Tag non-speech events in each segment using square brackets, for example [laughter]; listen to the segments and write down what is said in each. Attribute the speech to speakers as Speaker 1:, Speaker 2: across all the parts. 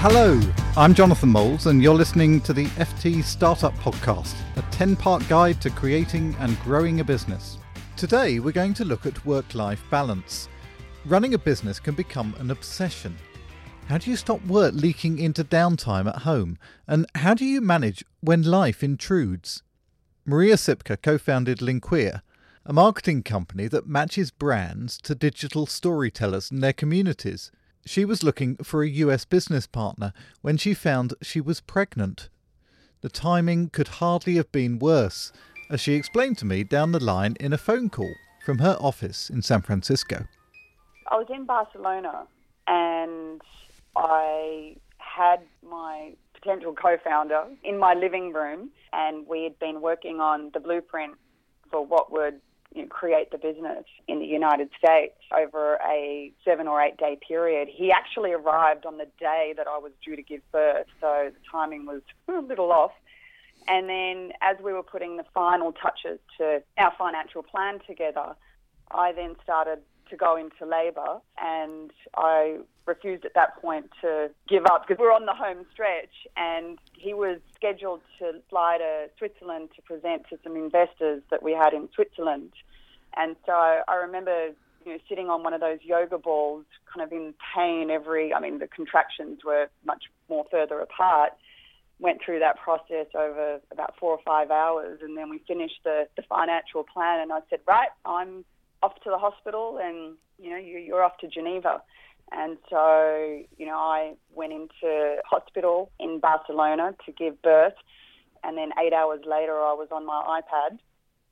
Speaker 1: Hello, I'm Jonathan Moules, and you're listening to the FT Startup Podcast, a 10 part guide to creating and growing a business. Today, we're going to look at work life balance. Running a business can become an obsession. How do you stop work leaking into downtime at home? And how do you manage when life intrudes? Maria Sipka co founded Linqia, a marketing company that matches brands to digital storytellers and their communities. She was looking for a US business partner when she found she was pregnant. The timing could hardly have been worse, as she explained to me down the line in a phone call from her office in San Francisco.
Speaker 2: I was in Barcelona and I had my potential co founder in my living room, and we had been working on the blueprint for what would you know, create the business in the United States over a seven or eight day period. He actually arrived on the day that I was due to give birth, so the timing was a little off. And then, as we were putting the final touches to our financial plan together, I then started to go into labour, and I refused at that point to give up because we we're on the home stretch. And he was scheduled to fly to Switzerland to present to some investors that we had in Switzerland. And so I remember you know, sitting on one of those yoga balls, kind of in pain every, I mean, the contractions were much more further apart. Went through that process over about four or five hours, and then we finished the, the financial plan. And I said, Right, I'm off to the hospital, and you know, you, you're off to Geneva. And so, you know, I went into hospital in Barcelona to give birth. And then eight hours later, I was on my iPad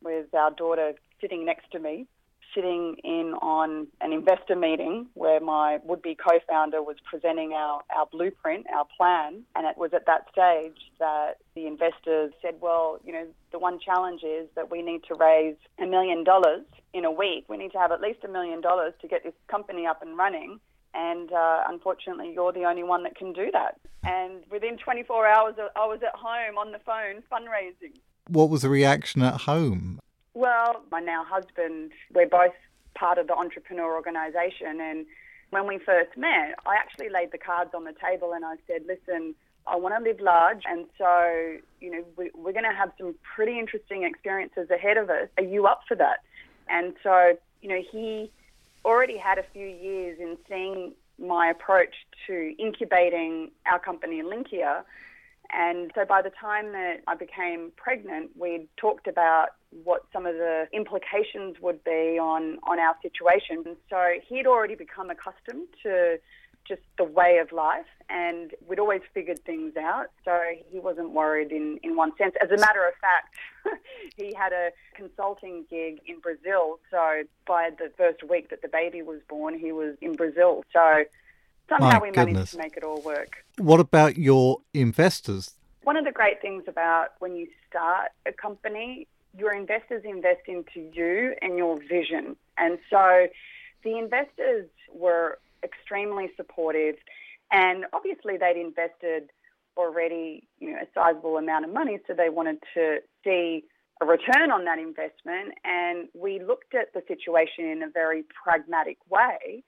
Speaker 2: with our daughter sitting next to me, sitting in on an investor meeting where my would be co founder was presenting our, our blueprint, our plan. And it was at that stage that the investors said, well, you know, the one challenge is that we need to raise a million dollars in a week. We need to have at least a million dollars to get this company up and running. And uh, unfortunately, you're the only one that can do that. And within 24 hours, I was at home on the phone fundraising.
Speaker 1: What was the reaction at home?
Speaker 2: Well, my now husband, we're both part of the entrepreneur organisation. And when we first met, I actually laid the cards on the table and I said, listen, I want to live large. And so, you know, we, we're going to have some pretty interesting experiences ahead of us. Are you up for that? And so, you know, he already had a few years in seeing my approach to incubating our company Linqia. And so by the time that I became pregnant, we'd talked about what some of the implications would be on, on our situation. And so he'd already become accustomed to just the way of life, and we'd always figured things out. So he wasn't worried in, in one sense. As a matter of fact, [laughs] he had a consulting gig in Brazil. So by the first week that the baby was born, he was in Brazil. So somehow
Speaker 1: My
Speaker 2: we
Speaker 1: goodness.
Speaker 2: managed to make it all work.
Speaker 1: What about your investors?
Speaker 2: One of the great things about when you start a company, your investors invest into you and your vision. And so the investors were extremely supportive and obviously they'd invested already, you know, a sizable amount of money, so they wanted to see a return on that investment. And we looked at the situation in a very pragmatic way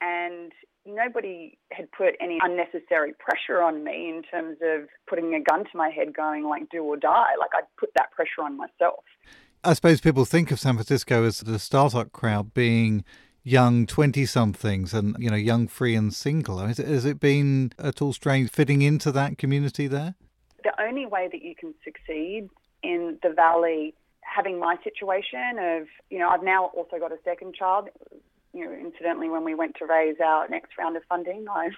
Speaker 2: and nobody had put any unnecessary pressure on me in terms of putting a gun to my head going like do or die like i'd put that pressure on myself
Speaker 1: I suppose people think of San Francisco as the startup crowd being young 20 somethings and, you know, young, free, and single. It, has it been at all strange fitting into that community there?
Speaker 2: the only way that you can succeed in the valley having my situation of you know i've now also got a second child you know, incidentally, when we went to raise our next round of funding, I,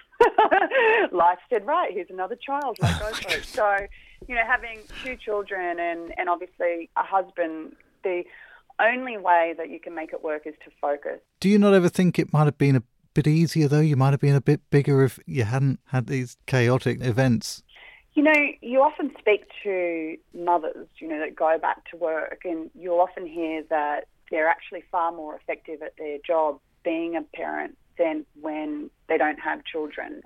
Speaker 2: [laughs] life said, right, here's another child, like go oh for it. So, you know, having two children and, and obviously a husband, the only way that you can make it work is to focus.
Speaker 1: Do you not ever think it might have been a bit easier though? You might have been a bit bigger if you hadn't had these chaotic events.
Speaker 2: You know, you often speak to mothers, you know, that go back to work, and you'll often hear that they're actually far more effective at their job being a parent than when they don't have children.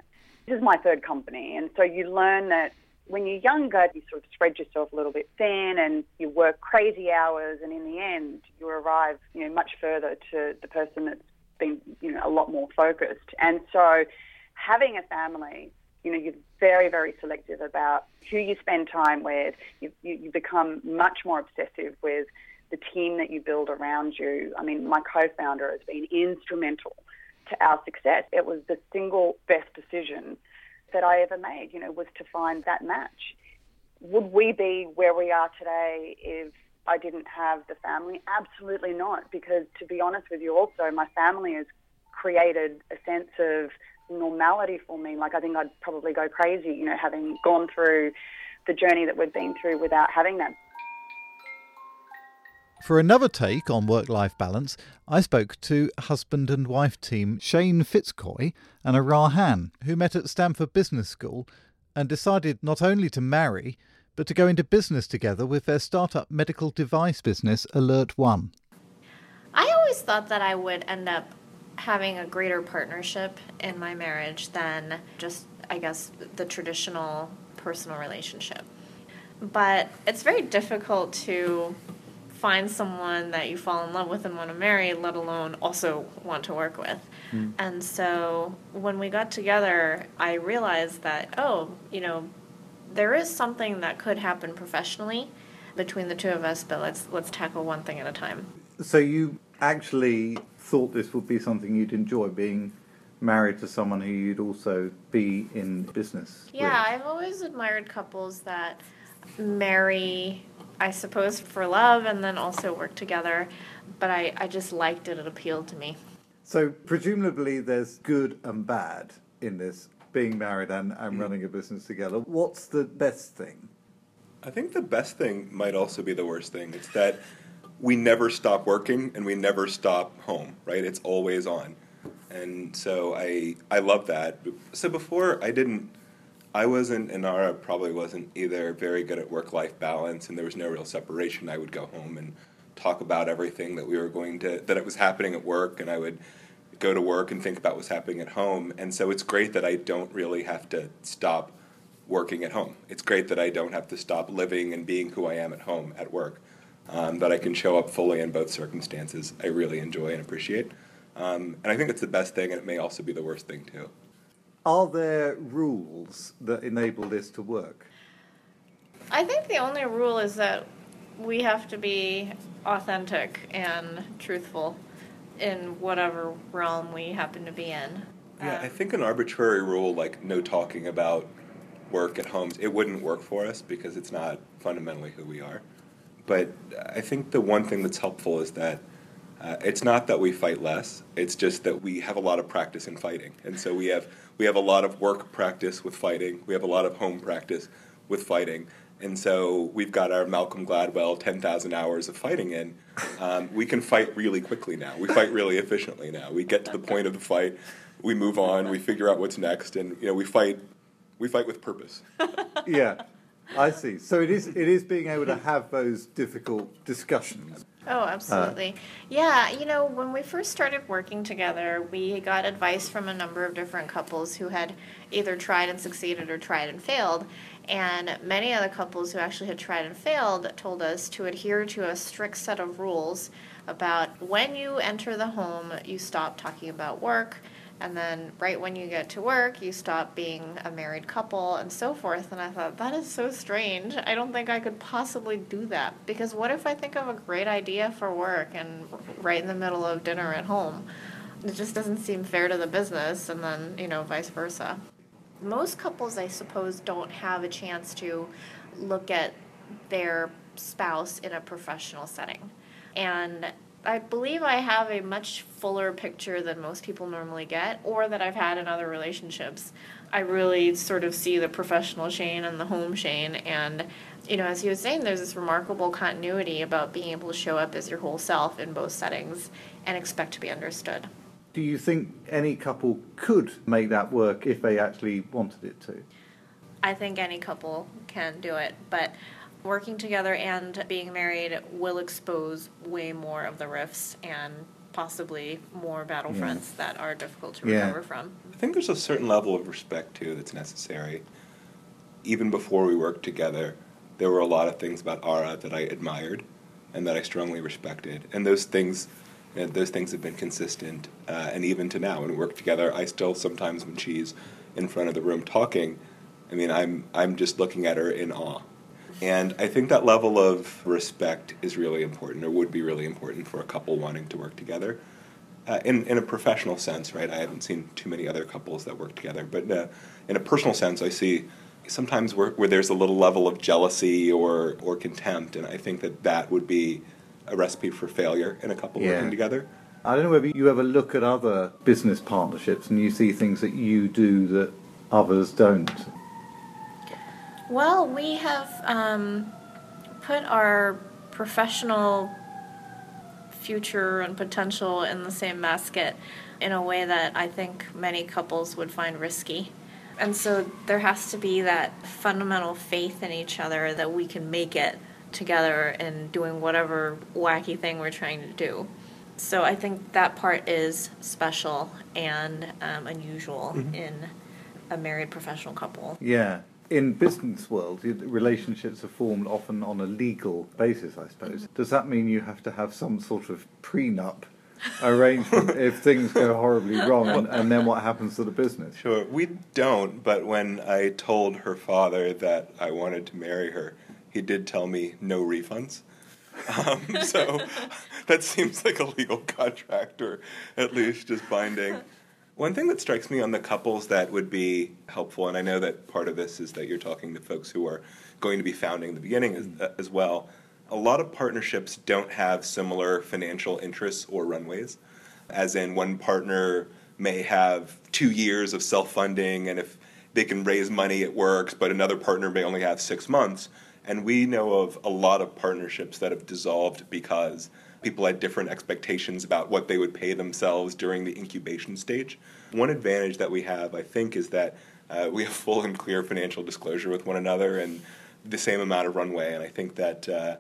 Speaker 2: This is my third company, and so you learn that when you're younger, you sort of spread yourself a little bit thin and you work crazy hours, and in the end, you arrive, you know, much further to the person that's been, you know, a lot more focused. And so, having a family, you know, you're very, very selective about who you spend time with. You, you, you become much more obsessive with the team that you build around you. I mean, my co-founder has been instrumental to our success. It was the single best decision that I ever made, you know, was to find that match. Would we be where we are today if I didn't have the family? Absolutely not, because to be honest with you, also, my family has created a sense of normality for me. Like, I think I'd probably go crazy, you know, having gone through the journey that we've been through without having that.
Speaker 1: For another take on work life balance, I spoke to husband and wife team Shane Fitzcoy and Ara Han, who met at Stanford Business School and decided not only to marry, but to go into business together with their startup medical device business, Alert One.
Speaker 3: I always thought that I would end up having a greater partnership in my marriage than just, I guess, the traditional personal relationship. But it's very difficult to find someone that you fall in love with and want to marry, let alone also want to work with. Mm. And so when we got together, I realized that, oh, you know, there is something that could happen professionally between the two of us, but let's let's tackle one thing at a time.
Speaker 1: So you actually thought this would be something you'd enjoy being married to someone who you'd also be in business
Speaker 3: yeah with. i've always admired couples that marry i suppose for love and then also work together but i, I just liked it. It appealed to me.
Speaker 1: So presumably there's good and bad in this being married and, and mm. running a business together. What's the best thing?
Speaker 4: I think the best thing might also be the worst thing. It's that we never stop working and we never stop home, right? It's always on. And so I I love that. So before I didn't I wasn't and Ara probably wasn't either very good at work life balance and there was no real separation. I would go home and talk about everything that we were going to that it was happening at work and I would go to work and think about what's happening at home. And so it's great that I don't really have to stop working at home. It's great that I don't have to stop living and being who I am at home at work um, that I can show up fully in both circumstances. I really enjoy and appreciate. Um, and I think it's the best thing, and it may also be the worst thing, too.
Speaker 1: Are there rules that enable this to work?
Speaker 3: I think the only rule is that we have to be authentic and truthful in whatever realm we happen to be in.
Speaker 4: Yeah, I think an arbitrary rule like no talking about work at home, it wouldn't work for us because it's not fundamentally who we are. But I think the one thing that's helpful is that uh, it's not that we fight less. It's just that we have a lot of practice in fighting, and so we have we have a lot of work practice with fighting. We have a lot of home practice with fighting, and so we've got our Malcolm Gladwell ten thousand hours of fighting in. Um, we can fight really quickly now. We fight really efficiently now. We get to the point of the fight, we move on, we figure out what's next, and you know we fight. We fight with purpose.
Speaker 1: yeah. I see. So it is it is being able to have those difficult discussions.
Speaker 3: Oh, absolutely. Uh, yeah, you know, when we first started working together, we got advice from a number of different couples who had either tried and succeeded or tried and failed. And many of the couples who actually had tried and failed told us to adhere to a strict set of rules about when you enter the home, you stop talking about work and then right when you get to work you stop being a married couple and so forth. And i thought that is so strange. I don't think i could possibly do that. Because what if i think of a great idea for work and right in the middle of dinner at home? It just doesn't seem fair to the business and then you know vice versa. Most couples i suppose don't have a chance to look at their spouse in a professional setting. And I believe I have a much fuller picture than most people normally get, or that I've had in other relationships. I really sort of see the professional Shane and the home Shane, and you know, as he was saying, there's this remarkable continuity about being able to show up as your whole self in both settings and expect to be understood.
Speaker 1: Do you think any couple could make that work if they actually wanted it to?
Speaker 3: I think any couple can do it, but working together and being married will expose way more of the rifts and possibly more battlefronts yeah. that are difficult to yeah. recover from.
Speaker 4: I think there's a certain level of respect too that's necessary. Even before we worked together, there were a lot of things about Ara that I admired and that I strongly respected, and those things. You know, those things have been consistent, uh, and even to now, when we work together, I still sometimes, when she's in front of the room talking, I mean, I'm I'm just looking at her in awe, and I think that level of respect is really important, or would be really important for a couple wanting to work together. Uh, in in a professional sense, right? I haven't seen too many other couples that work together, but uh, in a personal sense, I see sometimes where, where there's a little level of jealousy or, or contempt, and I think that that would be a recipe for failure in a couple yeah. working together.
Speaker 1: I don't know whether you ever look at other business partnerships and you see things that you do that others don't.
Speaker 3: Well, we have um, put our professional future and potential in the same basket in a way that I think many couples would find risky. And so there has to be that fundamental faith in each other that we can make it together in doing whatever wacky thing we're trying to do. So I think that part is special and um, unusual mm-hmm. in a married professional couple.
Speaker 1: Yeah. In business world, relationships are formed often on a legal basis, I suppose. Mm-hmm. Does that mean you have to have some sort of prenup arrangement if things go horribly wrong, and, and, then what happens to the business?
Speaker 4: Sure, we don't. But when I told her father that I wanted to marry her, he did tell me no refunds. Um, so [laughs] that seems like a legal contract, or at least just binding. One thing that strikes me on the couples that would be helpful, and I know that part of this is that you're talking to folks who are going to be founding the beginning as, mm-hmm. as well a lot of partnerships don't have similar financial interests or runways. As in, one partner may have two years of self funding, and if they can raise money, it works, but another partner may only have six months. And we know of a lot of partnerships that have dissolved because people had different expectations about what they would pay themselves during the incubation stage. One advantage that we have, I think, is that uh, we have full and clear financial disclosure with one another and the same amount of runway. And I think that uh,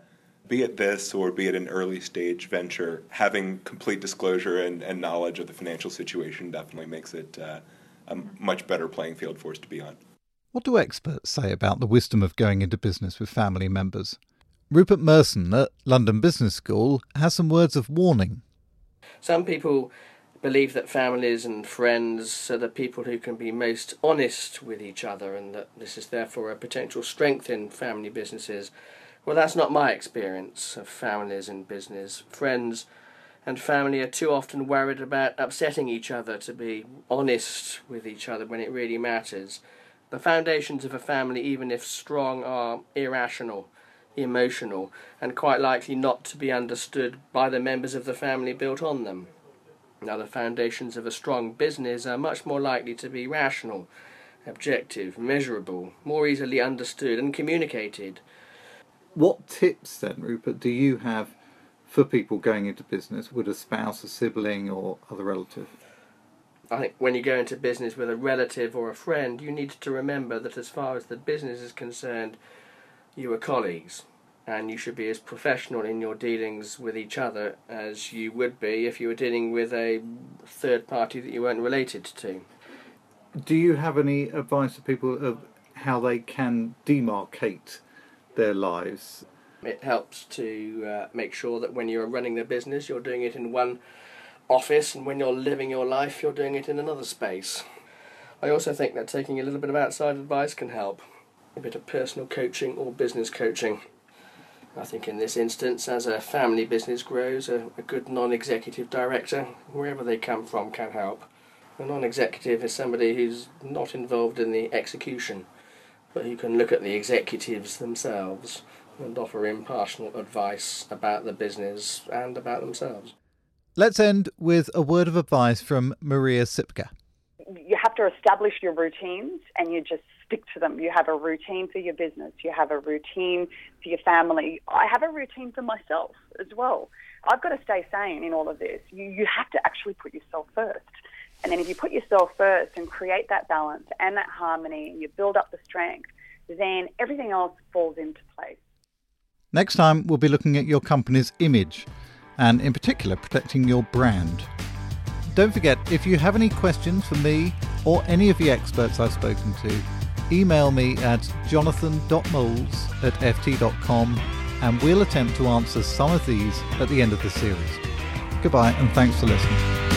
Speaker 4: be it this or be it an early stage venture, having complete disclosure and, and knowledge of the financial situation definitely makes it uh, a much better playing field for us to be on.
Speaker 1: What do experts say about the wisdom of going into business with family members? Rupert Merson at London Business School has some words of warning.
Speaker 5: Some people believe that families and friends are the people who can be most honest with each other and that this is therefore a potential strength in family businesses well, that's not my experience of families in business. Friends and family are too often worried about upsetting each other to be honest with each other when it really matters. The foundations of a family, even if strong, are irrational, emotional, and quite likely not to be understood by the members of the family built on them. Now, the foundations of a strong business are much more likely to be rational, objective, measurable, more easily understood and communicated
Speaker 1: what tips then, Rupert, do you have for people going into business with a spouse, a sibling, or other relative?
Speaker 5: I think when you go into business with a relative or a friend, you need to remember that as far as the business is concerned, you are colleagues and you should be as professional in your dealings with each other as you would be if you were dealing with a third party that you weren't related to.
Speaker 1: Do you have any advice to people of how they can demarcate their lives.
Speaker 5: It helps to uh, make sure that when you're running the business, you're doing it in one office, and when you're living your life, you're doing it in another space. I also think that taking a little bit of outside advice can help. A bit of personal coaching or business coaching. I think in this instance, as a family business grows, a, a good non executive director, wherever they come from, can help. A non executive is somebody who's not involved in the execution but who can look at the executives themselves and offer impartial advice about the business and about themselves.
Speaker 1: Let's end with a word of advice from Maria Sipka.
Speaker 2: You have to establish your routines and you just stick to them. You have a routine for your business, you have a routine for your family. I have a routine for myself as well. I've got to stay sane in all of this. You, you have to actually put yourself first. And then if you put yourself first and create that balance and that harmony and you build up the strength, then everything else falls into place.
Speaker 1: Next time, we'll be looking at your company's image and, in particular, protecting your brand. Don't forget, if you have any questions for me or any of the experts I've spoken to, email me at jonathan.moules at ft.com and we'll attempt to answer some of these at the end of the series. Goodbye and thanks for listening.